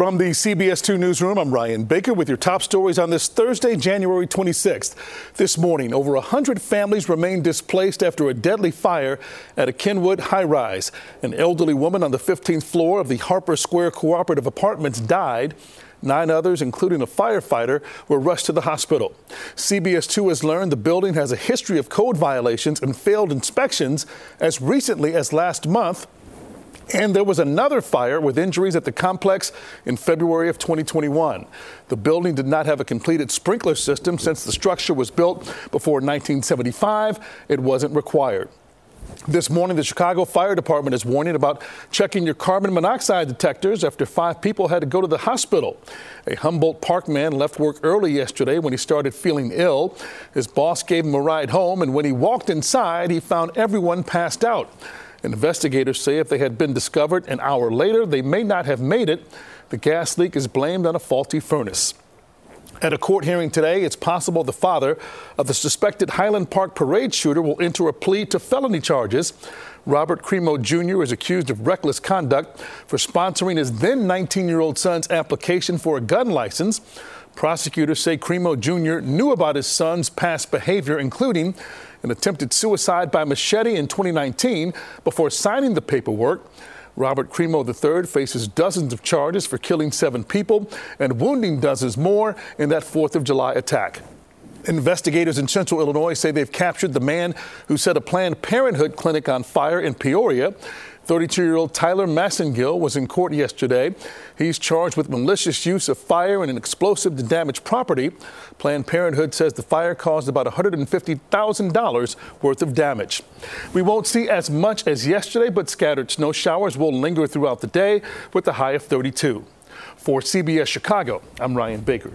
From the CBS 2 newsroom, I'm Ryan Baker with your top stories on this Thursday, January 26th. This morning, over 100 families remain displaced after a deadly fire at a Kenwood high rise. An elderly woman on the 15th floor of the Harper Square Cooperative Apartments died. Nine others, including a firefighter, were rushed to the hospital. CBS 2 has learned the building has a history of code violations and failed inspections as recently as last month and there was another fire with injuries at the complex in February of 2021. The building did not have a completed sprinkler system since the structure was built before 1975. It wasn't required. This morning, the Chicago Fire Department is warning about checking your carbon monoxide detectors after five people had to go to the hospital. A Humboldt Park man left work early yesterday when he started feeling ill. His boss gave him a ride home, and when he walked inside, he found everyone passed out. Investigators say if they had been discovered an hour later, they may not have made it. The gas leak is blamed on a faulty furnace. At a court hearing today, it's possible the father of the suspected Highland Park parade shooter will enter a plea to felony charges. Robert Crimo Jr. is accused of reckless conduct for sponsoring his then 19 year old son's application for a gun license. Prosecutors say Crimo Jr. knew about his son's past behavior, including an attempted suicide by machete in 2019 before signing the paperwork. Robert Crimo III faces dozens of charges for killing seven people and wounding dozens more in that 4th of July attack. Investigators in central Illinois say they've captured the man who set a Planned Parenthood clinic on fire in Peoria. 32 year old Tyler Massengill was in court yesterday. He's charged with malicious use of fire and an explosive to damage property. Planned Parenthood says the fire caused about $150,000 worth of damage. We won't see as much as yesterday, but scattered snow showers will linger throughout the day with a high of 32. For CBS Chicago, I'm Ryan Baker.